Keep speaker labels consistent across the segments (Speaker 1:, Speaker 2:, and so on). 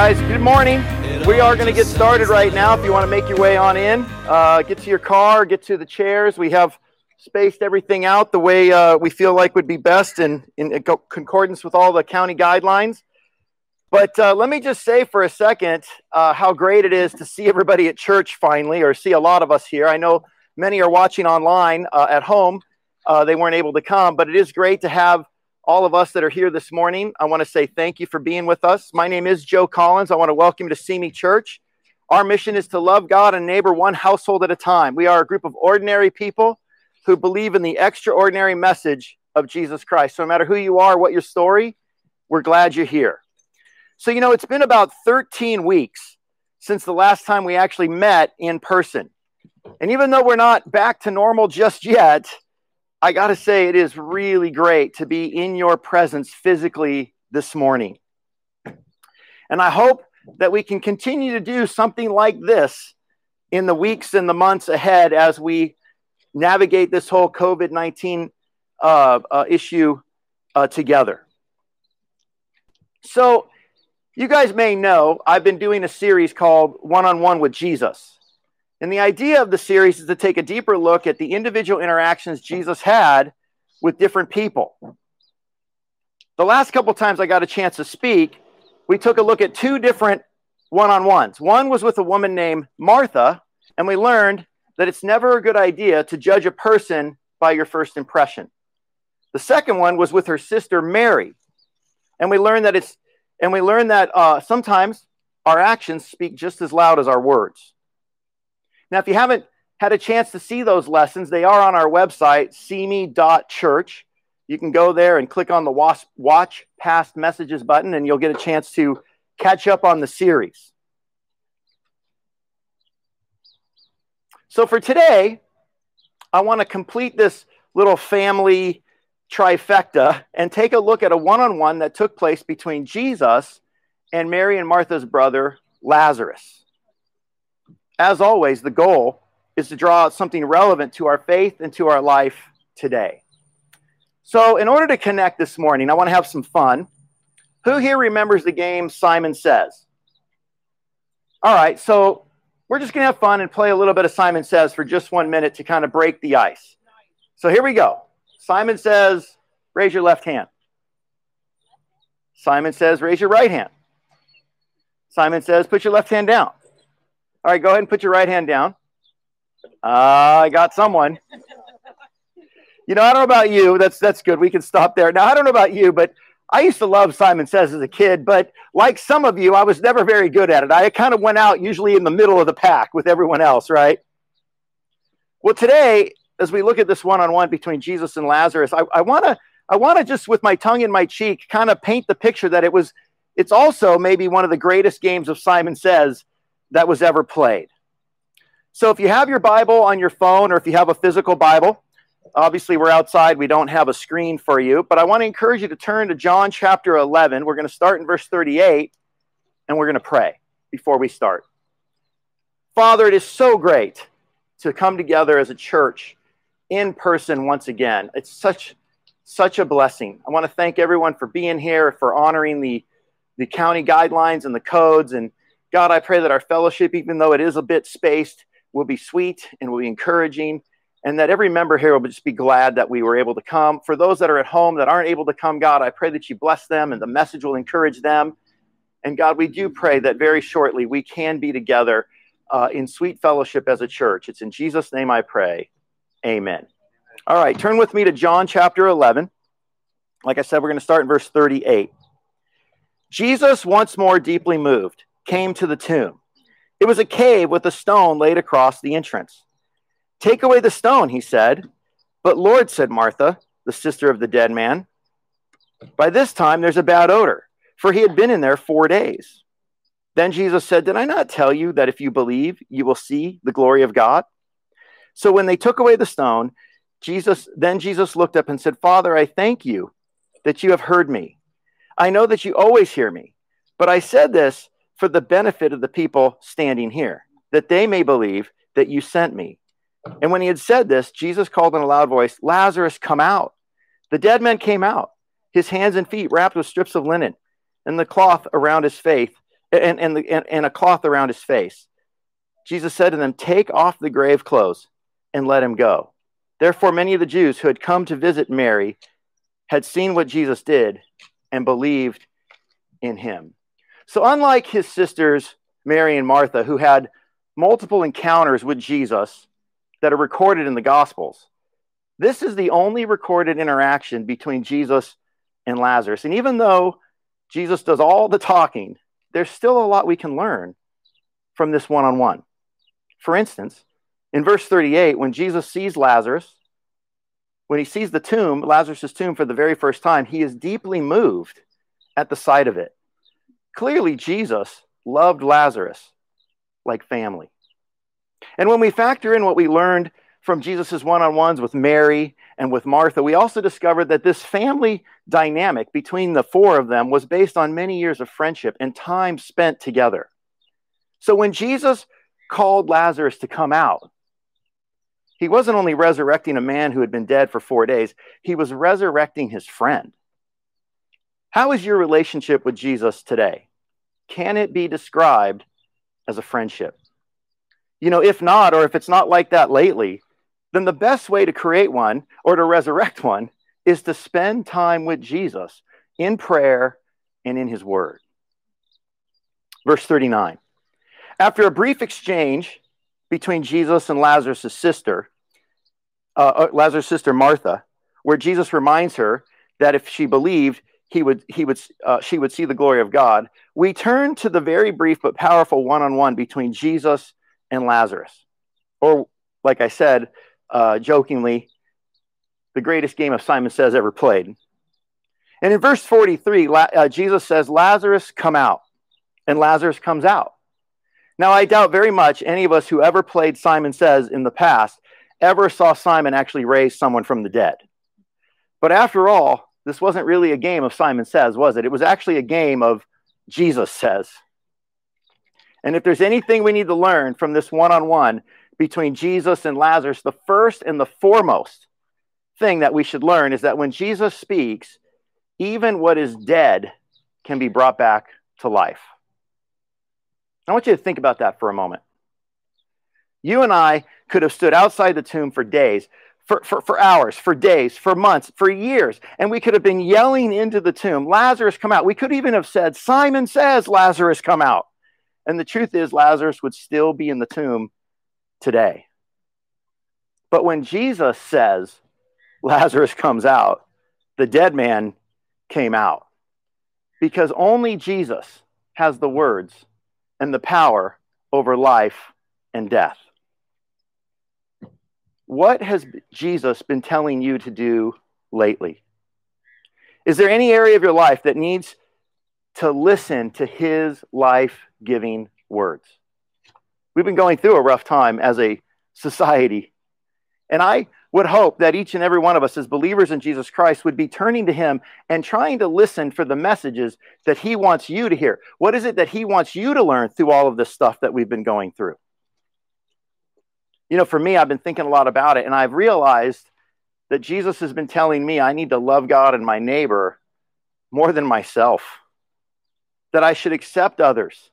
Speaker 1: guys, good morning. We are going to get started right now. If you want to make your way on in, uh, get to your car, get to the chairs. We have spaced everything out the way uh, we feel like would be best and in, in concordance with all the county guidelines. But uh, let me just say for a second uh, how great it is to see everybody at church finally, or see a lot of us here. I know many are watching online uh, at home. Uh, they weren't able to come, but it is great to have all of us that are here this morning. I want to say thank you for being with us. My name is Joe Collins. I want to welcome you to See Me Church. Our mission is to love God and neighbor one household at a time. We are a group of ordinary people who believe in the extraordinary message of Jesus Christ. So, no matter who you are, what your story, we're glad you're here. So, you know, it's been about 13 weeks since the last time we actually met in person. And even though we're not back to normal just yet, I got to say it is really great to be in your presence physically this morning. And I hope that we can continue to do something like this in the weeks and the months ahead as we navigate this whole COVID 19 uh, uh, issue uh, together. So, you guys may know I've been doing a series called One on One with Jesus. And the idea of the series is to take a deeper look at the individual interactions Jesus had with different people. The last couple times I got a chance to speak, we took a look at two different one on ones. One was with a woman named Martha, and we learned that it's never a good idea to judge a person by your first impression. The second one was with her sister Mary, and we learned that it's and we learned that uh, sometimes our actions speak just as loud as our words. Now, if you haven't had a chance to see those lessons, they are on our website, seeme.church. You can go there and click on the watch past messages button, and you'll get a chance to catch up on the series. So, for today, I want to complete this little family trifecta and take a look at a one on one that took place between Jesus and Mary and Martha's brother, Lazarus. As always, the goal is to draw out something relevant to our faith and to our life today. So, in order to connect this morning, I want to have some fun. Who here remembers the game Simon Says? All right, so we're just going to have fun and play a little bit of Simon Says for just one minute to kind of break the ice. So, here we go. Simon says, raise your left hand. Simon says, raise your right hand. Simon says, put your left hand down. All right, go ahead and put your right hand down. Uh, I got someone. You know, I don't know about you. That's that's good. We can stop there. Now, I don't know about you, but I used to love Simon Says as a kid, but like some of you, I was never very good at it. I kind of went out usually in the middle of the pack with everyone else, right? Well, today as we look at this one-on-one between Jesus and Lazarus, I want to I want to just with my tongue in my cheek kind of paint the picture that it was it's also maybe one of the greatest games of Simon Says that was ever played. So if you have your Bible on your phone or if you have a physical Bible, obviously we're outside, we don't have a screen for you, but I want to encourage you to turn to John chapter 11. We're going to start in verse 38 and we're going to pray before we start. Father, it is so great to come together as a church in person once again. It's such such a blessing. I want to thank everyone for being here, for honoring the the county guidelines and the codes. And God, I pray that our fellowship, even though it is a bit spaced, will be sweet and will be encouraging, and that every member here will just be glad that we were able to come. For those that are at home that aren't able to come, God, I pray that you bless them and the message will encourage them. And God, we do pray that very shortly we can be together uh, in sweet fellowship as a church. It's in Jesus' name I pray. Amen. All right, turn with me to John chapter 11. Like I said, we're going to start in verse 38. Jesus, once more deeply moved, came to the tomb. It was a cave with a stone laid across the entrance. Take away the stone, he said. But Lord, said Martha, the sister of the dead man, by this time there's a bad odor, for he had been in there four days. Then Jesus said, Did I not tell you that if you believe, you will see the glory of God? So when they took away the stone, Jesus then Jesus looked up and said, "Father, I thank you that you have heard me. I know that you always hear me, But I said this for the benefit of the people standing here, that they may believe that you sent me. And when he had said this, Jesus called in a loud voice, Lazarus, come out. The dead man came out, his hands and feet wrapped with strips of linen, and the cloth around his face, and, and, the, and, and a cloth around his face. Jesus said to them, Take off the grave clothes and let him go. Therefore, many of the Jews who had come to visit Mary had seen what Jesus did and believed in him. So, unlike his sisters, Mary and Martha, who had multiple encounters with Jesus that are recorded in the Gospels, this is the only recorded interaction between Jesus and Lazarus. And even though Jesus does all the talking, there's still a lot we can learn from this one on one. For instance, in verse 38, when Jesus sees Lazarus, when he sees the tomb, Lazarus' tomb, for the very first time, he is deeply moved at the sight of it. Clearly, Jesus loved Lazarus like family. And when we factor in what we learned from Jesus' one on ones with Mary and with Martha, we also discovered that this family dynamic between the four of them was based on many years of friendship and time spent together. So when Jesus called Lazarus to come out, he wasn't only resurrecting a man who had been dead for four days, he was resurrecting his friend. How is your relationship with Jesus today? Can it be described as a friendship? You know, if not, or if it's not like that lately, then the best way to create one or to resurrect one is to spend time with Jesus in prayer and in his word. Verse 39. After a brief exchange between Jesus and Lazarus' sister, uh, uh, Lazarus' sister Martha, where Jesus reminds her that if she believed, he would, he would, uh, she would see the glory of God. We turn to the very brief but powerful one-on-one between Jesus and Lazarus, or like I said, uh, jokingly, the greatest game of Simon Says ever played. And in verse 43, uh, Jesus says, Lazarus, come out. And Lazarus comes out. Now, I doubt very much any of us who ever played Simon Says in the past ever saw Simon actually raise someone from the dead. But after all, this wasn't really a game of Simon Says, was it? It was actually a game of Jesus Says. And if there's anything we need to learn from this one on one between Jesus and Lazarus, the first and the foremost thing that we should learn is that when Jesus speaks, even what is dead can be brought back to life. I want you to think about that for a moment. You and I could have stood outside the tomb for days, for, for, for hours, for days, for months, for years, and we could have been yelling into the tomb, Lazarus, come out. We could even have said, Simon says, Lazarus, come out. And the truth is, Lazarus would still be in the tomb today. But when Jesus says, Lazarus comes out, the dead man came out. Because only Jesus has the words and the power over life and death. What has Jesus been telling you to do lately? Is there any area of your life that needs to listen to his life giving words? We've been going through a rough time as a society. And I would hope that each and every one of us, as believers in Jesus Christ, would be turning to Him and trying to listen for the messages that He wants you to hear. What is it that He wants you to learn through all of this stuff that we've been going through? You know, for me, I've been thinking a lot about it, and I've realized that Jesus has been telling me I need to love God and my neighbor more than myself, that I should accept others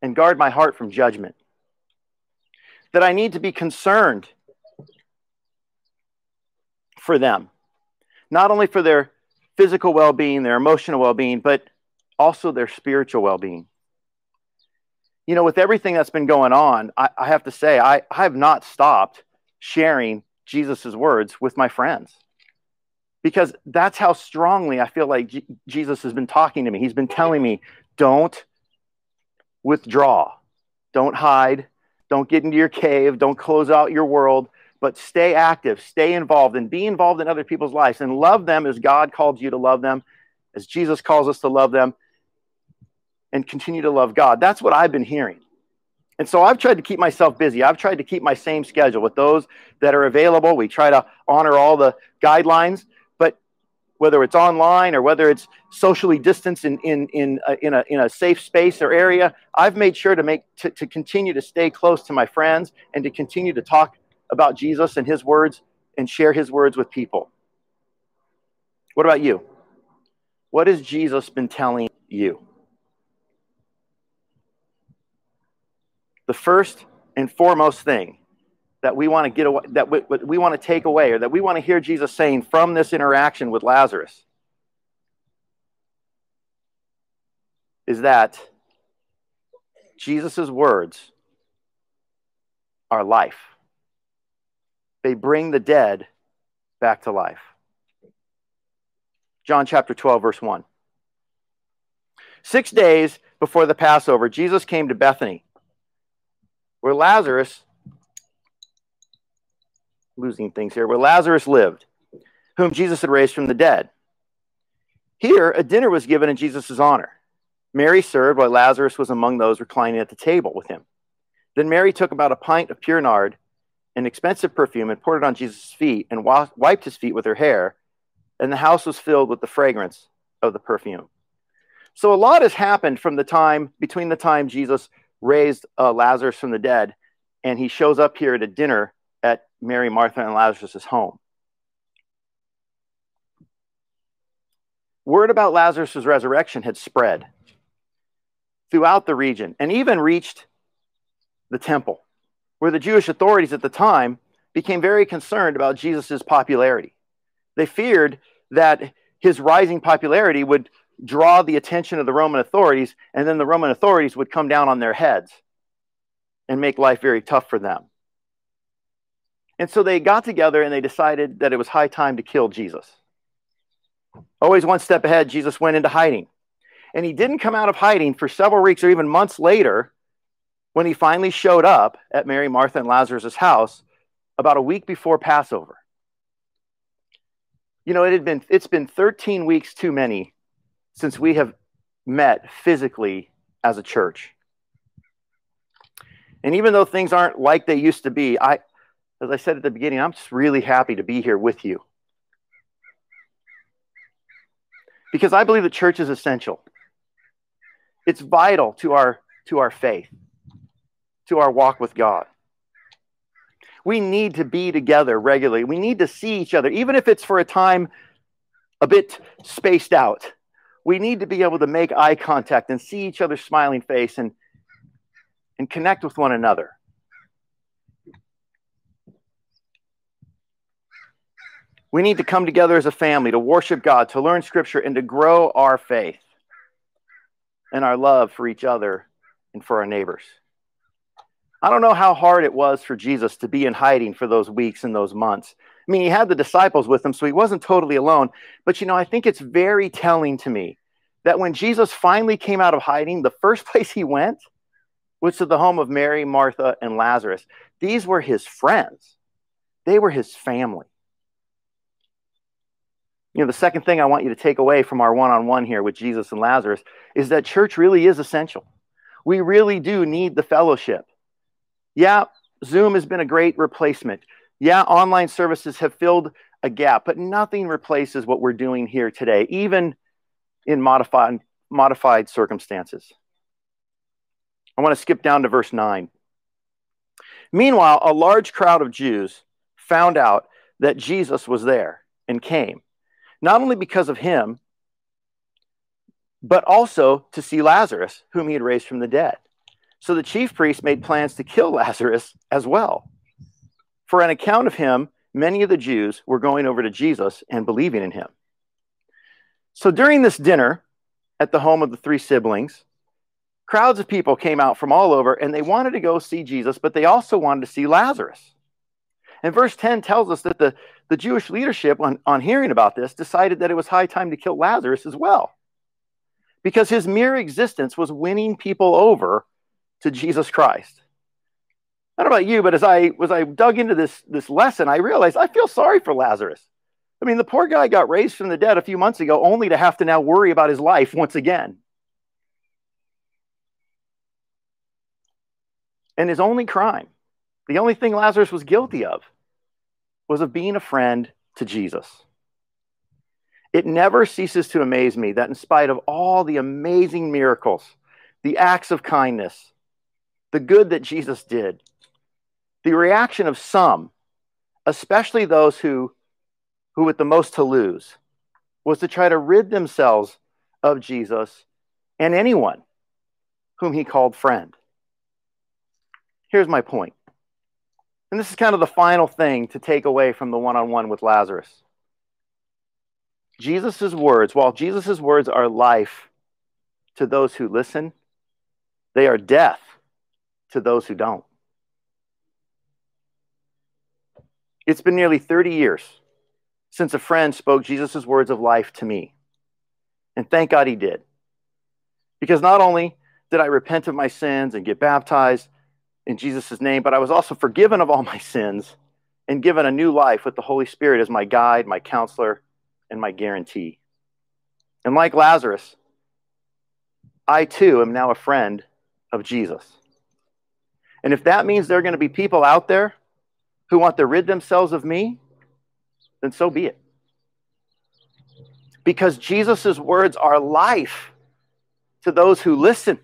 Speaker 1: and guard my heart from judgment that I need to be concerned for them, not only for their physical well being, their emotional well being, but also their spiritual well being. You know, with everything that's been going on, I, I have to say, I, I have not stopped sharing Jesus' words with my friends. Because that's how strongly I feel like Jesus has been talking to me. He's been telling me, don't withdraw, don't hide, don't get into your cave. Don't close out your world, but stay active, stay involved, and be involved in other people's lives and love them as God called you to love them, as Jesus calls us to love them, and continue to love God. That's what I've been hearing. And so I've tried to keep myself busy. I've tried to keep my same schedule with those that are available. We try to honor all the guidelines. But whether it's online or whether it's socially distanced in, in, in, a, in, a, in a safe space or area, I've made sure to, make, to, to continue to stay close to my friends and to continue to talk about Jesus and his words and share his words with people. What about you? What has Jesus been telling you? The first and foremost thing that we want to get away, that we, we want to take away, or that we want to hear Jesus saying from this interaction with Lazarus is that Jesus' words are life. They bring the dead back to life. John chapter 12, verse 1. Six days before the Passover, Jesus came to Bethany, where Lazarus losing things here, where Lazarus lived, whom Jesus had raised from the dead. Here, a dinner was given in Jesus' honor. Mary served while Lazarus was among those reclining at the table with him. Then Mary took about a pint of pure nard, an expensive perfume, and poured it on Jesus' feet and wiped his feet with her hair, and the house was filled with the fragrance of the perfume. So a lot has happened from the time between the time Jesus raised uh, Lazarus from the dead and he shows up here at a dinner at Mary, Martha, and Lazarus' home. Word about Lazarus' resurrection had spread throughout the region and even reached the temple, where the Jewish authorities at the time became very concerned about Jesus' popularity. They feared that his rising popularity would draw the attention of the Roman authorities, and then the Roman authorities would come down on their heads and make life very tough for them. And so they got together and they decided that it was high time to kill Jesus. Always one step ahead, Jesus went into hiding. And he didn't come out of hiding for several weeks or even months later when he finally showed up at Mary, Martha, and Lazarus' house about a week before Passover. You know, it had been it's been 13 weeks too many since we have met physically as a church. And even though things aren't like they used to be, I as I said at the beginning, I'm just really happy to be here with you. Because I believe the church is essential. It's vital to our to our faith, to our walk with God. We need to be together regularly. We need to see each other, even if it's for a time a bit spaced out. We need to be able to make eye contact and see each other's smiling face and, and connect with one another. We need to come together as a family to worship God, to learn scripture, and to grow our faith and our love for each other and for our neighbors. I don't know how hard it was for Jesus to be in hiding for those weeks and those months. I mean, he had the disciples with him, so he wasn't totally alone. But you know, I think it's very telling to me that when Jesus finally came out of hiding, the first place he went was to the home of Mary, Martha, and Lazarus. These were his friends, they were his family. You know, the second thing I want you to take away from our one on one here with Jesus and Lazarus is that church really is essential. We really do need the fellowship. Yeah, Zoom has been a great replacement. Yeah, online services have filled a gap, but nothing replaces what we're doing here today, even in modified, modified circumstances. I want to skip down to verse 9. Meanwhile, a large crowd of Jews found out that Jesus was there and came not only because of him, but also to see Lazarus, whom he had raised from the dead. So the chief priests made plans to kill Lazarus as well. For an account of him, many of the Jews were going over to Jesus and believing in him. So during this dinner at the home of the three siblings, crowds of people came out from all over and they wanted to go see Jesus, but they also wanted to see Lazarus. And verse 10 tells us that the, the Jewish leadership, on, on hearing about this, decided that it was high time to kill Lazarus as well. Because his mere existence was winning people over to Jesus Christ. I don't know about you, but as I as I dug into this, this lesson, I realized I feel sorry for Lazarus. I mean, the poor guy got raised from the dead a few months ago, only to have to now worry about his life once again. And his only crime the only thing Lazarus was guilty of was of being a friend to Jesus. It never ceases to amaze me that, in spite of all the amazing miracles, the acts of kindness, the good that Jesus did, the reaction of some, especially those who, who with the most to lose, was to try to rid themselves of Jesus and anyone whom he called friend. Here's my point. And this is kind of the final thing to take away from the one on one with Lazarus. Jesus' words, while Jesus' words are life to those who listen, they are death to those who don't. It's been nearly 30 years since a friend spoke Jesus' words of life to me. And thank God he did. Because not only did I repent of my sins and get baptized in Jesus' name, but I was also forgiven of all my sins and given a new life with the Holy Spirit as my guide, my counselor, and my guarantee. And like Lazarus, I too am now a friend of Jesus. And if that means there are going to be people out there who want to rid themselves of me, then so be it. Because Jesus' words are life to those who listen,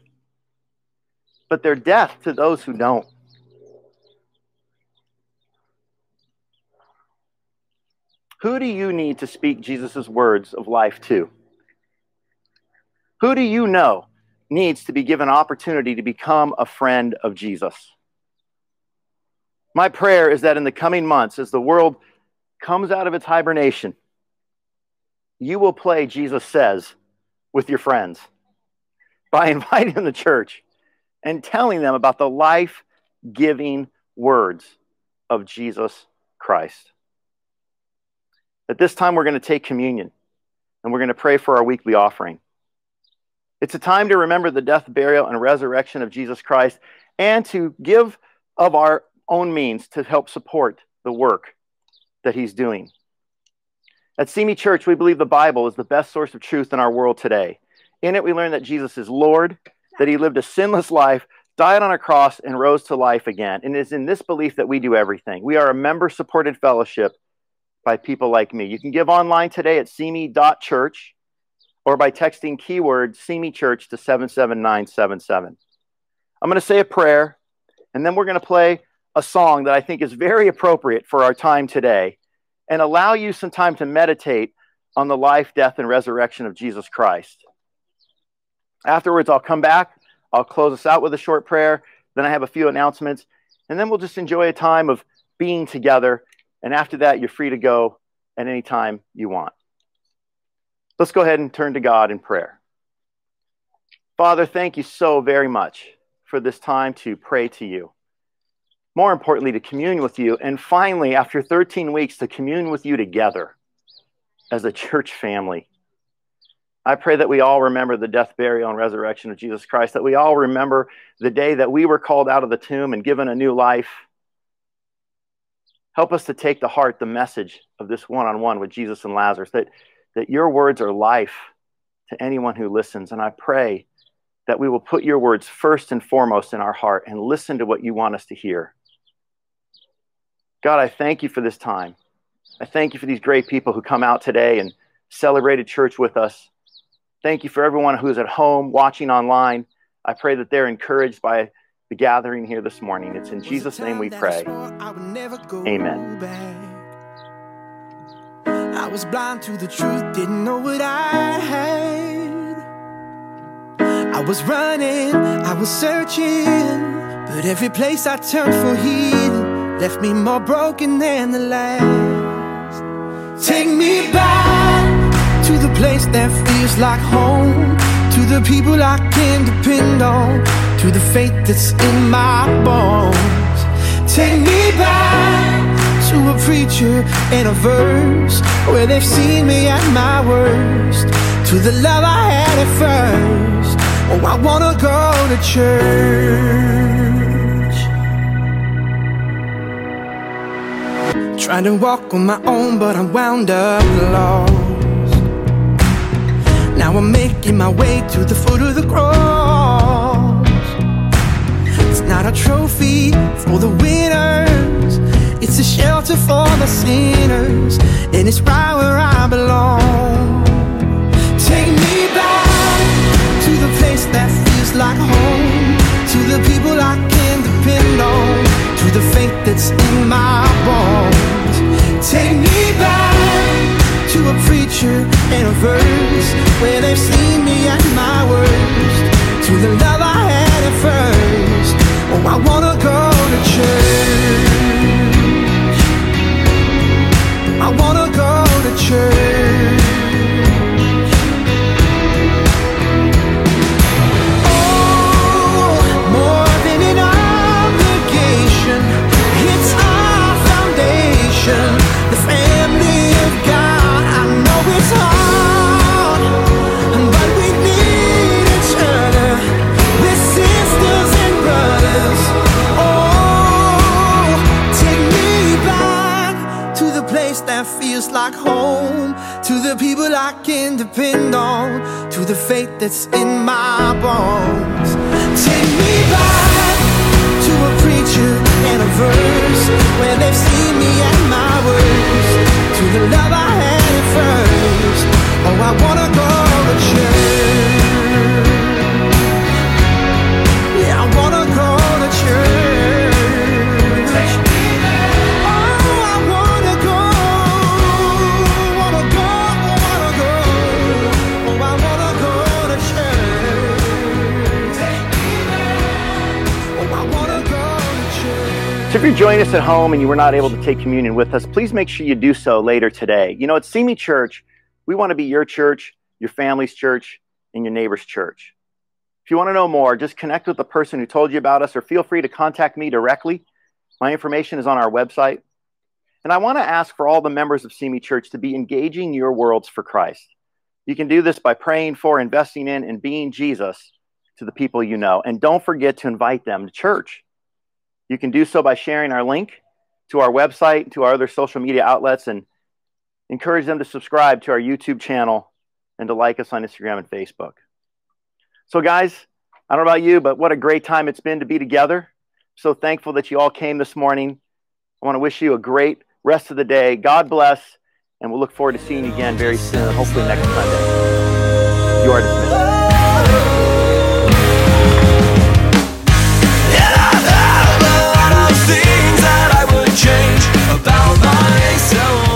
Speaker 1: but they're death to those who don't. Who do you need to speak Jesus' words of life to? Who do you know needs to be given opportunity to become a friend of Jesus? My prayer is that in the coming months, as the world comes out of its hibernation, you will play Jesus Says with your friends by inviting them to church and telling them about the life giving words of Jesus Christ. At this time, we're going to take communion and we're going to pray for our weekly offering. It's a time to remember the death, burial, and resurrection of Jesus Christ and to give of our own means to help support the work that he's doing. At Simi Church, we believe the Bible is the best source of truth in our world today. In it, we learn that Jesus is Lord, that he lived a sinless life, died on a cross, and rose to life again. And it is in this belief that we do everything. We are a member supported fellowship by people like me. You can give online today at simi.church or by texting keyword Simi Church to 77977. I'm going to say a prayer, and then we're going to play a song that I think is very appropriate for our time today and allow you some time to meditate on the life, death, and resurrection of Jesus Christ. Afterwards, I'll come back. I'll close us out with a short prayer. Then I have a few announcements, and then we'll just enjoy a time of being together. And after that, you're free to go at any time you want. Let's go ahead and turn to God in prayer. Father, thank you so very much for this time to pray to you more importantly, to commune with you. And finally, after 13 weeks, to commune with you together as a church family. I pray that we all remember the death, burial, and resurrection of Jesus Christ, that we all remember the day that we were called out of the tomb and given a new life. Help us to take to heart the message of this one on one with Jesus and Lazarus, that, that your words are life to anyone who listens. And I pray that we will put your words first and foremost in our heart and listen to what you want us to hear. God, I thank you for this time. I thank you for these great people who come out today and celebrated church with us. Thank you for everyone who's at home watching online. I pray that they're encouraged by the gathering here this morning. It's in Jesus' name we pray. Amen. I was blind to the truth, didn't know what I had. I was running, I was searching, but every place I turned for healing left me more broken than the last. Take me back to the place that feels like home, to the people I can depend on, to the faith that's in my bones. Take me back to a preacher and a verse where they've seen me at my worst, to the love I had at first. Oh, I wanna go to church. Trying to walk on my own, but I'm wound up lost. Now I'm making my way to the foot of the cross. It's not a trophy for the winners, it's a shelter for the sinners, and it's right where I
Speaker 2: in a verse where they've seen me at my worst. To the love I had at first. Oh, I wanna go.
Speaker 1: You're joining us at home and you were not able to take communion with us, please make sure you do so later today. You know, at Me Church, we want to be your church, your family's church, and your neighbor's church. If you want to know more, just connect with the person who told you about us or feel free to contact me directly. My information is on our website. And I want to ask for all the members of Me Church to be engaging your worlds for Christ. You can do this by praying for, investing in, and being Jesus to the people you know. And don't forget to invite them to church. You can do so by sharing our link to our website, to our other social media outlets, and encourage them to subscribe to our YouTube channel and to like us on Instagram and Facebook. So, guys, I don't know about you, but what a great time it's been to be together. So thankful that you all came this morning. I want to wish you a great rest of the day. God bless, and we'll look forward to seeing you again very soon, hopefully next Sunday. You are dismissed. things that I would change about myself.